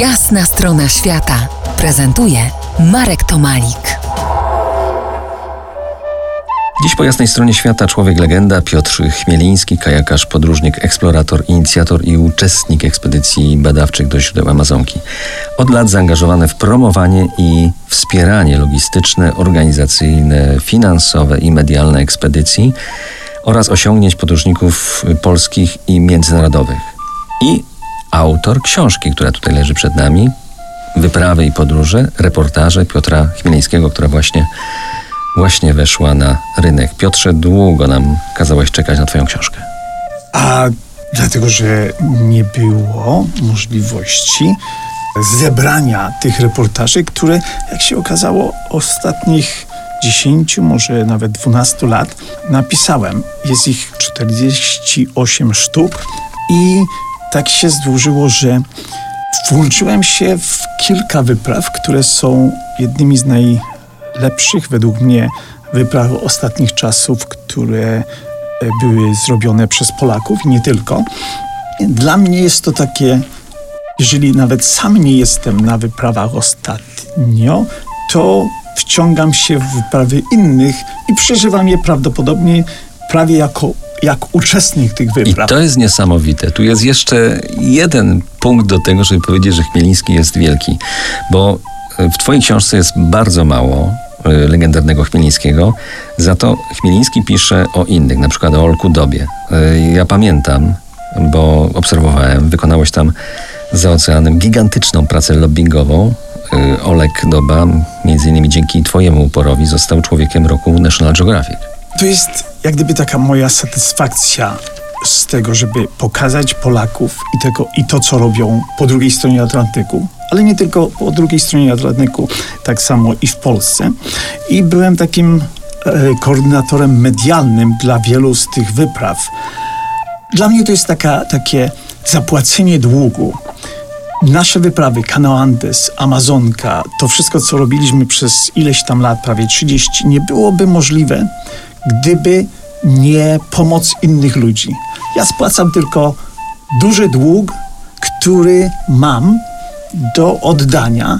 Jasna strona świata prezentuje Marek Tomalik. Dziś po jasnej stronie świata człowiek legenda Piotr Chmieliński, kajakarz, podróżnik, eksplorator, inicjator i uczestnik ekspedycji badawczych do źródeł Amazonki. Od lat zaangażowany w promowanie i wspieranie logistyczne, organizacyjne, finansowe i medialne ekspedycji oraz osiągnięć podróżników polskich i międzynarodowych. I autor książki, która tutaj leży przed nami, Wyprawy i podróże, reportaże Piotra Chmielińskiego, która właśnie, właśnie weszła na rynek. Piotrze, długo nam kazałeś czekać na twoją książkę. A dlatego, że nie było możliwości zebrania tych reportaży, które, jak się okazało, ostatnich 10, może nawet 12 lat napisałem. Jest ich 48 sztuk i tak się złożyło, że włączyłem się w kilka wypraw, które są jednymi z najlepszych według mnie wypraw ostatnich czasów, które e, były zrobione przez Polaków i nie tylko. Dla mnie jest to takie, jeżeli nawet sam nie jestem na wyprawach ostatnio, to wciągam się w wyprawy innych i przeżywam je prawdopodobnie prawie jako jak uczestnik tych wypraw. I to jest niesamowite. Tu jest jeszcze jeden punkt do tego, żeby powiedzieć, że Chmieliński jest wielki, bo w twojej książce jest bardzo mało e, legendarnego Chmielińskiego, za to Chmieliński pisze o innych, na przykład o Olku Dobie. E, ja pamiętam, bo obserwowałem, wykonałeś tam za oceanem gigantyczną pracę lobbyingową. E, Olek Doba, między innymi dzięki twojemu uporowi, został człowiekiem roku National Geographic. To jest jak gdyby taka moja satysfakcja z tego, żeby pokazać Polaków i, tego, i to, co robią po drugiej stronie Atlantyku, ale nie tylko po drugiej stronie Atlantyku, tak samo i w Polsce. I byłem takim e, koordynatorem medialnym dla wielu z tych wypraw. Dla mnie to jest taka, takie zapłacenie długu. Nasze wyprawy, Kanał Andes, Amazonka, to wszystko, co robiliśmy przez ileś tam lat, prawie 30, nie byłoby możliwe, gdyby nie pomoc innych ludzi. Ja spłacam tylko duży dług, który mam do oddania.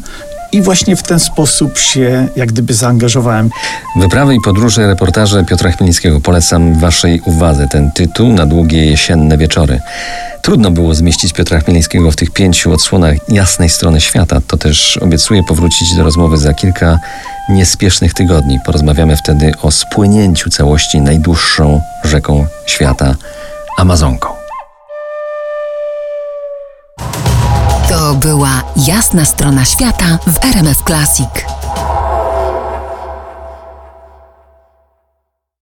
I właśnie w ten sposób się jak gdyby zaangażowałem. Wyprawy i podróże, reportaże Piotra Chmielnickiego. Polecam waszej uwadze ten tytuł na długie jesienne wieczory. Trudno było zmieścić Piotra Chmielnickiego w tych pięciu odsłonach jasnej strony świata. To też obiecuję powrócić do rozmowy za kilka niespiesznych tygodni. Porozmawiamy wtedy o spłynięciu całości najdłuższą rzeką świata Amazonką. To była jasna strona świata w RMF Classic.